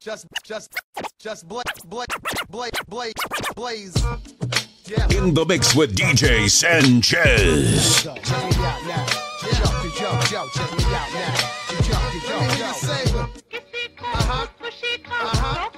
just, just, just blaze, blaze, blaze, blaze, blaze. Yeah. In the mix with DJ Sanchez. Check me out now. Yo, yo, yo, check me out now. Yo, yo, yo, yo. Uh-huh, uh-huh.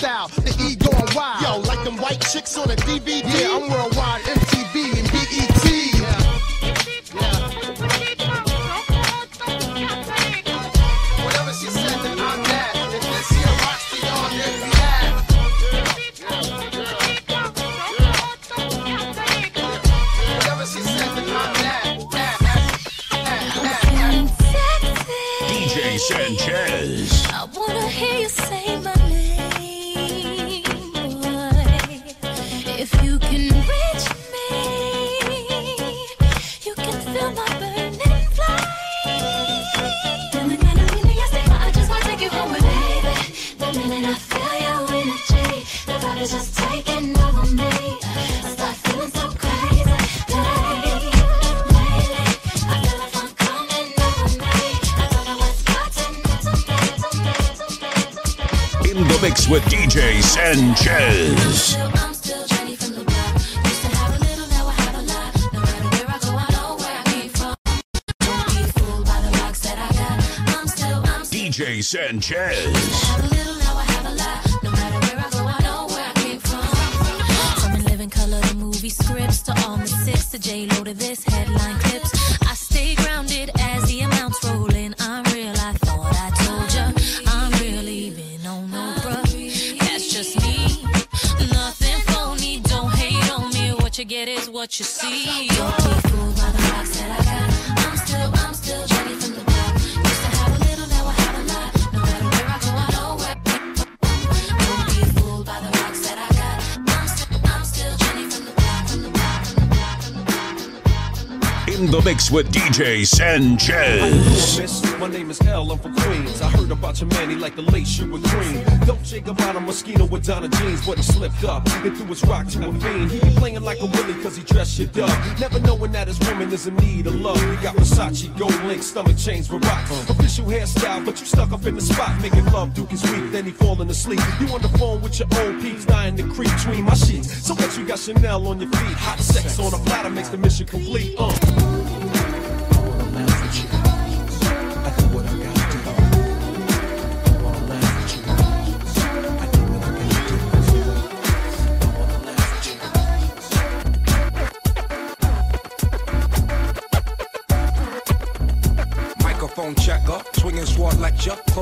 The E going wild. Yo, like them white chicks on a DVD. Yeah, I'm worldwide, MTV and BET. In living color to movie scripts to all the to J Lo to this headline clips. What you see. The mix with DJ Sanchez. My name is L, I'm from Queens. I heard about your man, he like the lace you with green. Dolce Gabbana Moschino with Donna jeans, but he slipped up threw his rock to a fiend. He be playing like a willy cause he dressed shit up. Never knowing that his woman is in need of love. Got Versace, gold link, stomach chains rocks. Official hairstyle, but you stuck up in the spot, making love. Duke is weak, then he falling asleep. You on the phone with your old peeps, dying to creep between my sheets. So what you got Chanel on your feet? Hot sex on a platter makes the mission complete. Uh.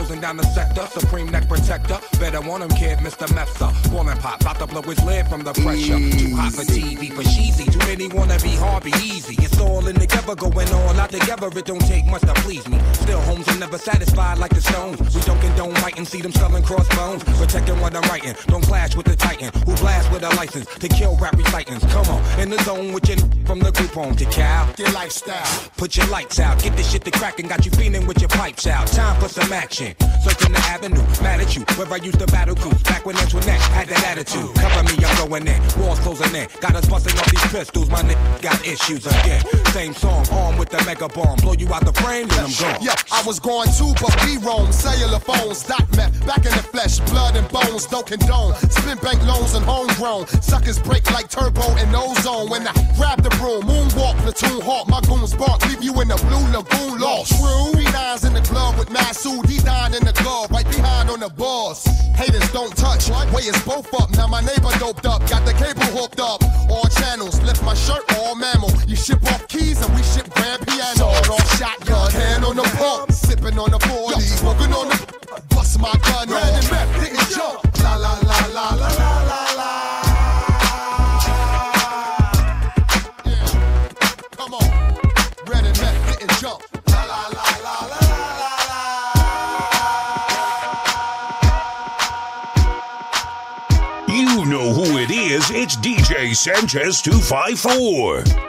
Closing down the sector, supreme neck protector. Better want him, kid, Mr. Mepsa. Ballin' pop, about to blow his lid from the pressure. Too hot for TV, for cheesy. Too many wanna be hard, be easy. It's all in the together, going all out together. It don't take much to please me. Still, homes are never satisfied like the Stones. We don't condone writing, see them selling crossbones. Protecting what I'm writing, don't clash with the Titan who blast with a license to kill rap recitants. Come on, in the zone with your from the group home to Cal. Your lifestyle. Put your lights out, get this shit to crackin', got you feeling with your pipes out. Time for some action. Searching the avenue, mad at you, where I used to battle cruise. Back when Antoinette had that attitude. Cover me, I'm going in. Walls closing in. Got us busting off these pistols, my nigga got issues again. Same song, armed with the mega bomb. Blow you out the frame, then I'm gone. Yeah, I was going too, but we roam. Cellular phones, dot met, back in the flesh, blood and bones, don't condone. Spin bank loans and homegrown. Suckers break like turbo and ozone. When I grab the broom, moonwalk, platoon hawk, my goons bark, leave you in the blue lagoon lost. True, three nines in the glove with Masood, he dying in the glove, right behind on the boss. Haters don't touch, way is both up. Now my neighbor doped up, got the cable hooked up. All channels, lift my shirt, all mammal. You ship off Sanchez 254.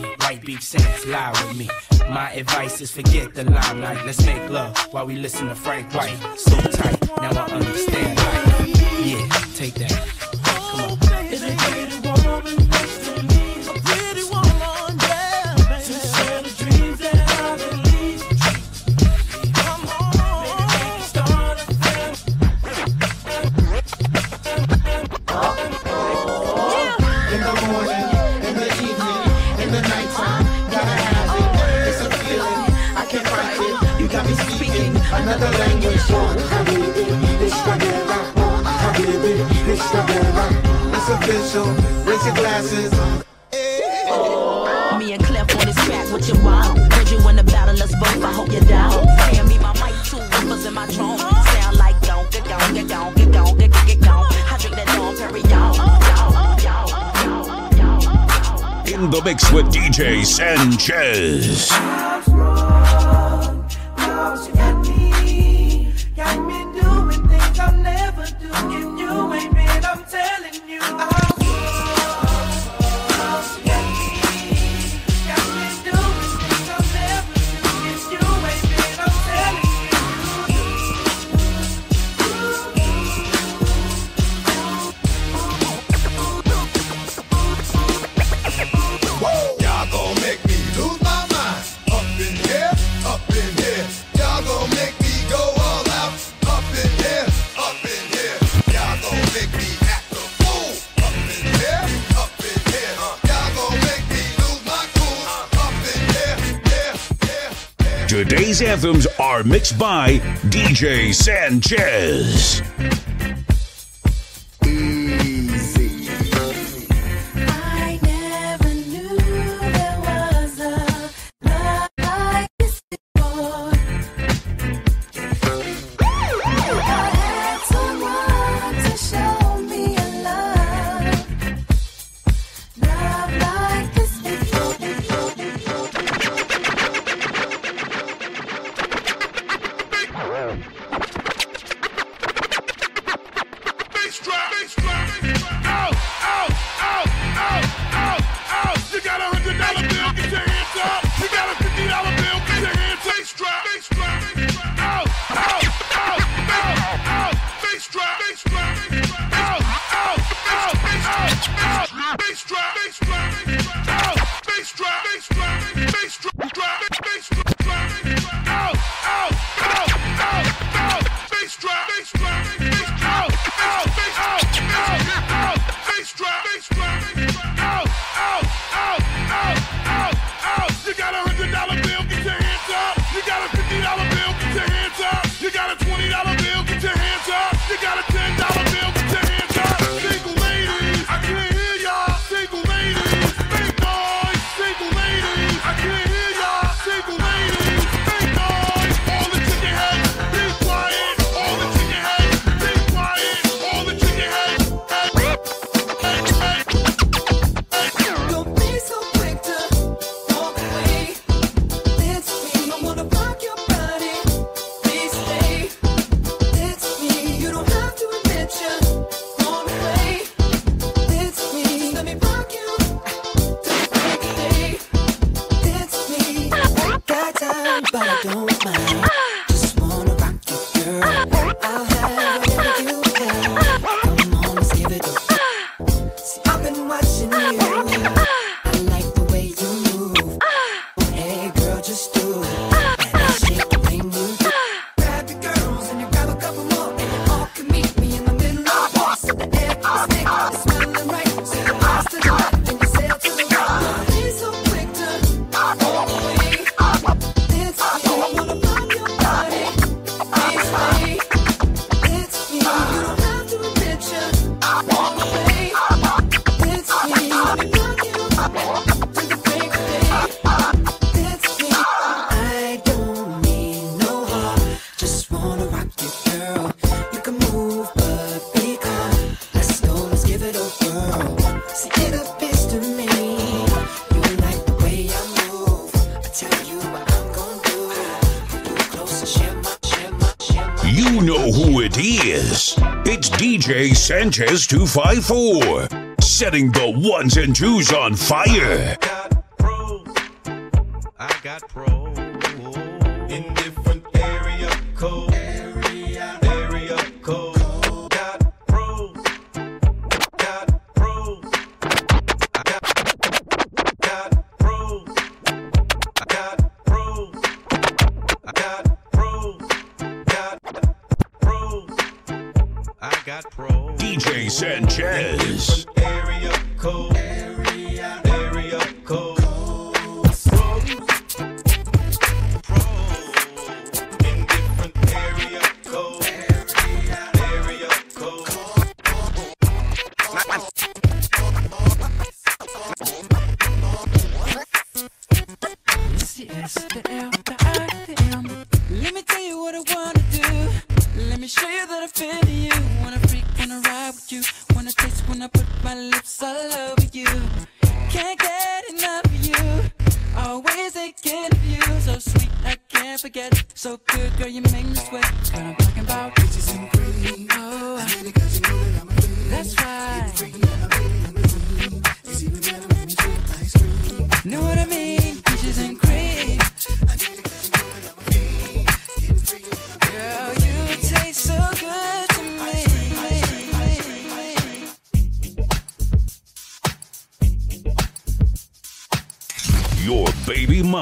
White beach sands, lie with me. My advice is forget the limelight. Let's make love while we listen to Frank White. So tight, now I understand life. Yeah, take that. Another language. Habibi, it's the guerra. Habibi, it's the guerra. It's official, raise your glasses. Me and Clef on this track, what you want? Heard you in the battle, us both, I hope you're down. Hand me my mic, two whippers in my trunk. Sound like gon' get gon' get gon' get gon' get get get gon'. I drink that Dom Perignon. In the mix with DJ Sanchez. Anthems are mixed by DJ Sanchez. Sanchez 254, setting the ones and twos on fire. Sanchez.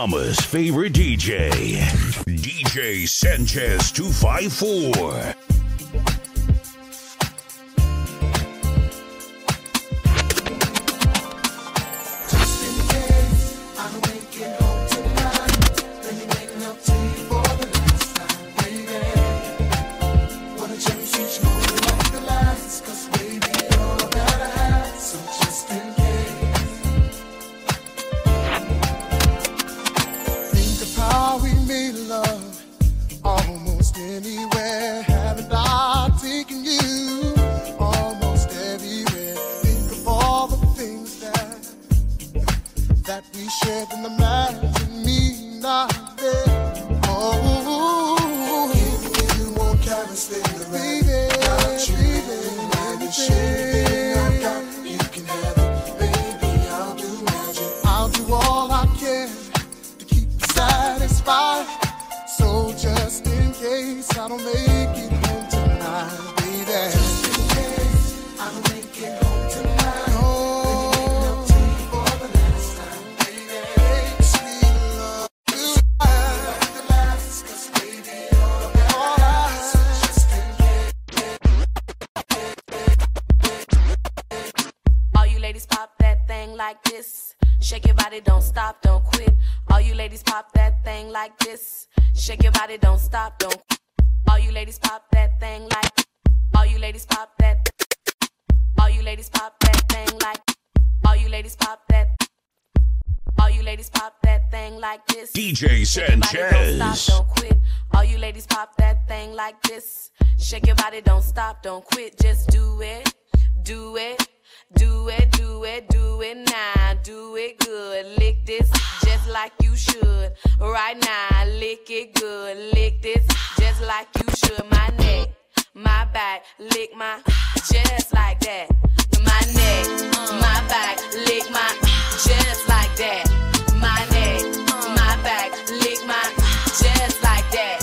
Mama's favorite DJ, DJ Sanchez 254. anywhere. Haven't I taken you almost everywhere? Think of all the things that that we shared in the night. stop, don't quit. All you ladies pop that thing like this. Shake your body, don't stop, don't. All you ladies pop that thing like. All you ladies pop that. All you ladies pop that thing like. All you ladies pop that. All you ladies pop that thing like this. DJ Sanchez. Don't stop, don't quit. All you ladies pop that thing like this. Shake your body, don't stop, don't quit, just do it. Do it, do it, do it, do it now. Do it good. Lick this just like you should. Right now, lick it good. Lick this just like you should. My neck, my back, lick my just like that. My neck, my back, lick my just like that. My neck, my back, lick my just like that.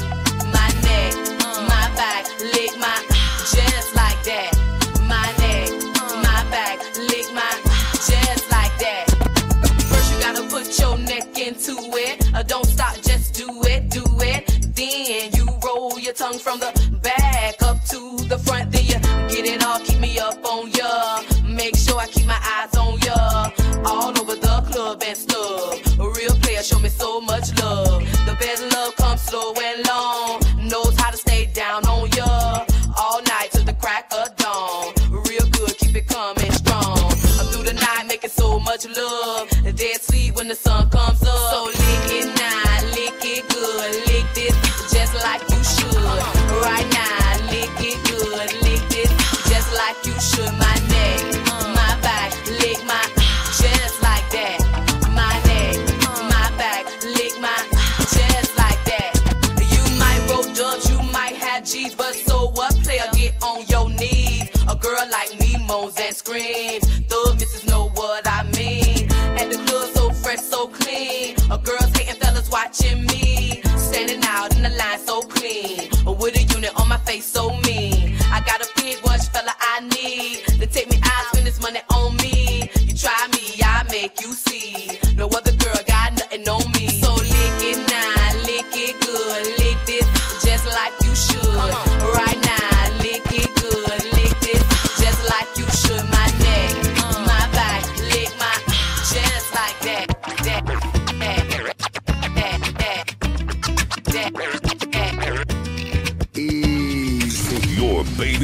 on your knees. A girl like me moans and screams. Thug misses know what I mean. At the club, so fresh, so clean. A girl's hating fellas watching me. Standing out in the line, so clean. With a unit on my face, so mean. I got a pig, watch fella I need. They take me out, when this money on me. You try me, I make you see.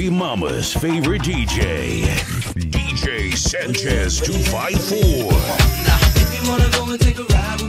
baby mama's favorite DJ, DJ Sanchez 254. Now, if you wanna go and take a ride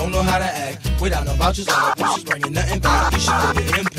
Don't know how to act without no vouchers on the bushes, bringing nothing back. You should put it in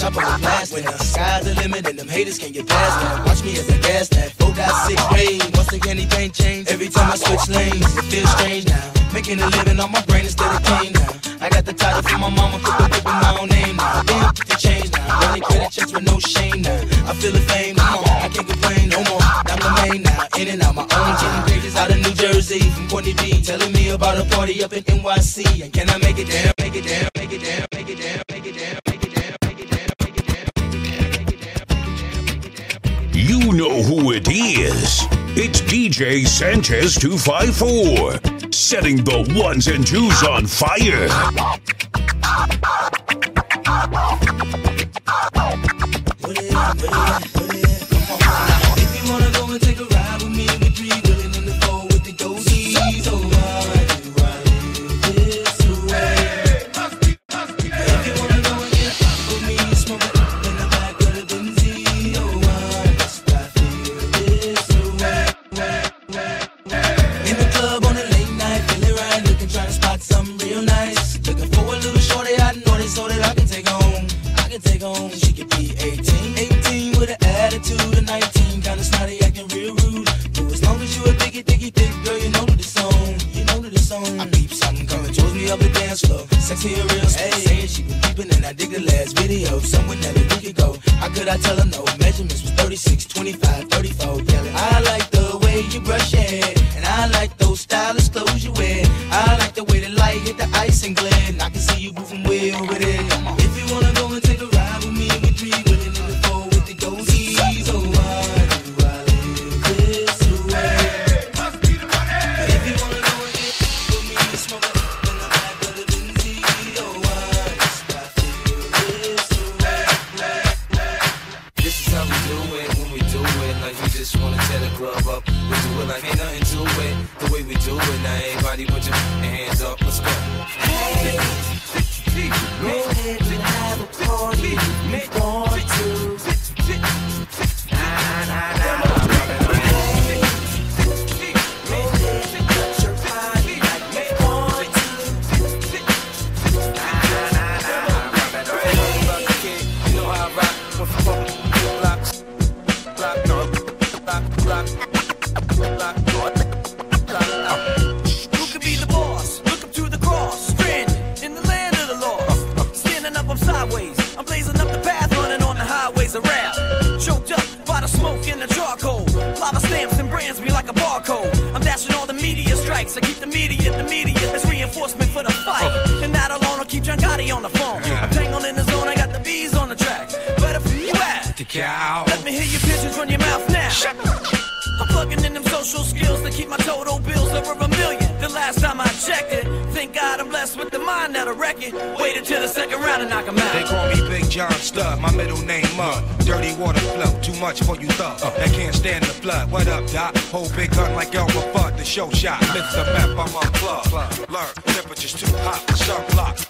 Chop up a blast when the sky's the limit and them haters can't get past now. Watch me as I gas that four got sick ways. Once again, anything change every time I switch lanes. It feels strange now. Making a living on my brain instead of pain now. I got the title from my mama, put the whip in my own name now. Damn, get the change now. Running credit checks with no shame now. I feel the fame, come on, I can't complain no more. I'm the main now, in and out my own. Getting pages out of New Jersey from Courtney B. Telling me about a party up in NYC. And can I make it down, make it down, make it down, make it down, make it down. you know who it is. It's DJ Sanchez 254, setting the ones and twos on fire. My middle name Mud. Dirty water flow, too much for you thug. That can't stand the flood. What up, Doc? Hold big gun like Elmer Fudd, the show shot. Lift the map, I'm unplugged. Learn, temperature's too hot, sunblock, burn.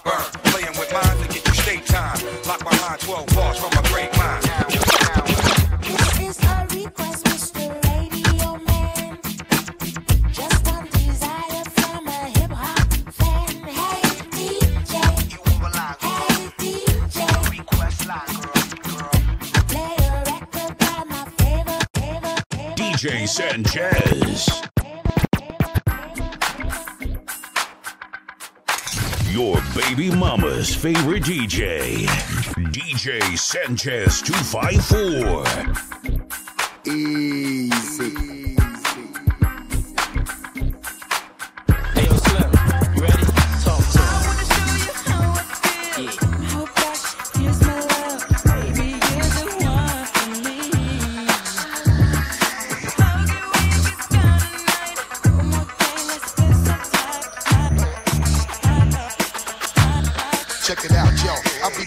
Mama's favorite DJ. DJ Sanchez 254. Easy.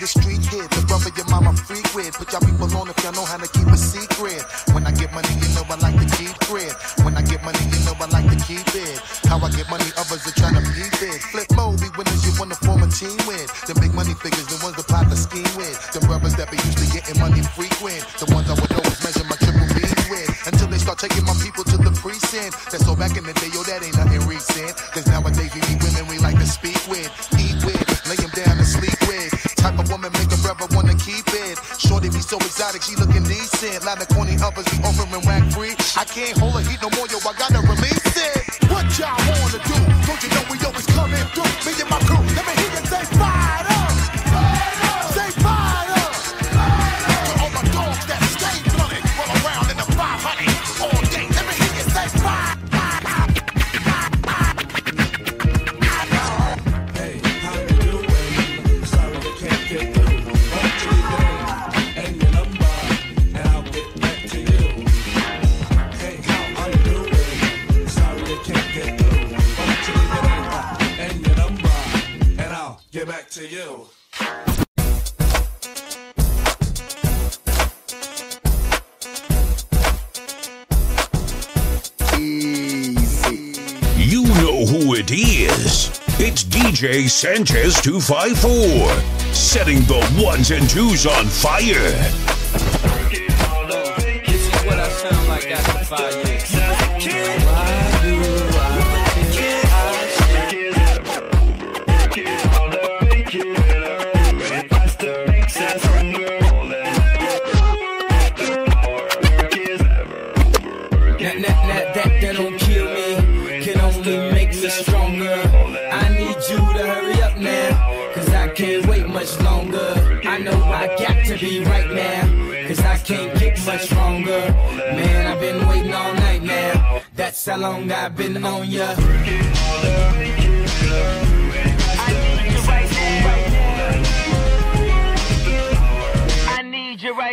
The street kid, the brother your mama freak with. Put y'all people on if y'all know how to keep a secret. When I get money, you know I like to keep grit. When I get money, you know I like to keep it. Sanchez 254. Setting the ones and twos on fire. Be right now, cause I can't get much stronger. Man, I've been waiting all night now, that's how long I've been on ya.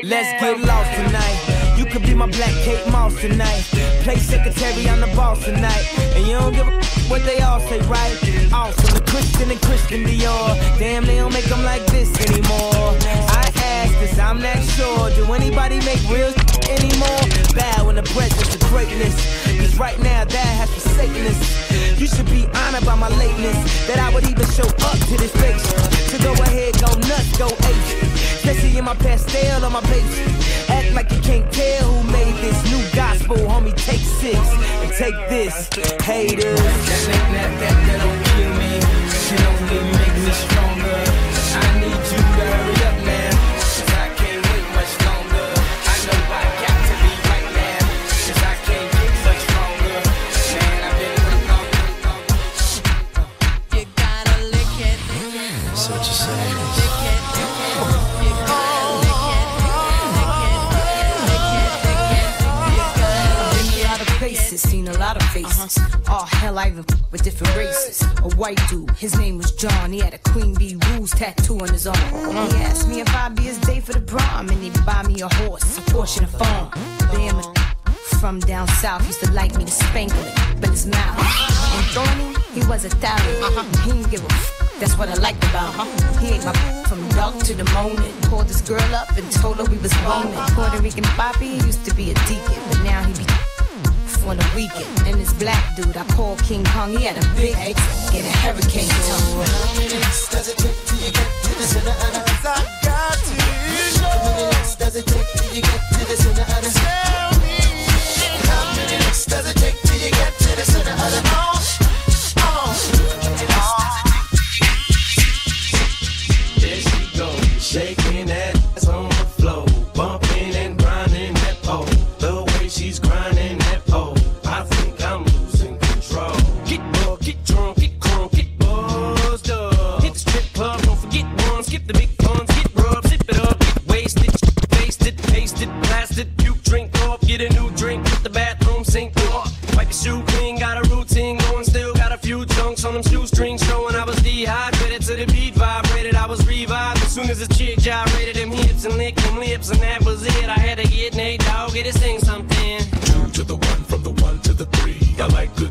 Let's get lost tonight. You could be my black Kate Moss tonight. Play secretary on the boss tonight. And you don't give a what they all say, right? Awesome, the Christian and Christian Dior. Damn, they don't make them like this anymore. I cause I'm not sure. Do anybody make real anymore? Bow in the presence of greatness. Cause right now, that has forsaken us. You should be honored by my lateness. That I would even show up to this place. So go ahead, go nuts, go ape. Especially in my pastel on my page. Act like you can't tell who made this new gospel, homie. Take six and take this, haters. Oh, hell, I even f- with different races. A white dude, his name was John. He had a Queen Bee Rules tattoo on his arm. He asked me if I'd be his day for the prom, and he'd buy me a horse, a and a farm. Damn. From down south, used to like me to spankle it, but his mouth. And Thorny, he was Italian. He didn't give a f- that's what I liked about him. He ate my from dark to the morning. Called this girl up and told her we was boning. Puerto Rican Poppy used to be a deacon, but now he be on the weekend. And this black dude I call King Kong, he had a big head and a hurricane tongue. How many does it take till you get to the center of the I got know. How many does it take till you get to the center of the Tell me. How many does it gyrated them hips and licked them lips, and that was it. I had to get Nate Dogg, get his thing something. Two to the one, from the one to the three. I like good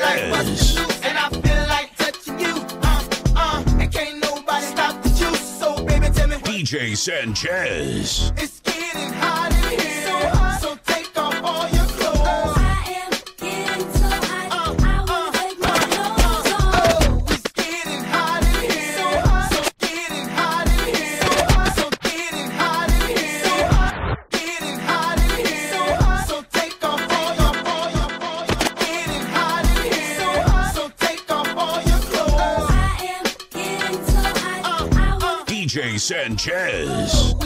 'Cause like busting Sanchez. and I feel like touching you, uh, uh, and can't nobody stop the juice. So baby, tell me, DJ Sanchez. it's Sanchez.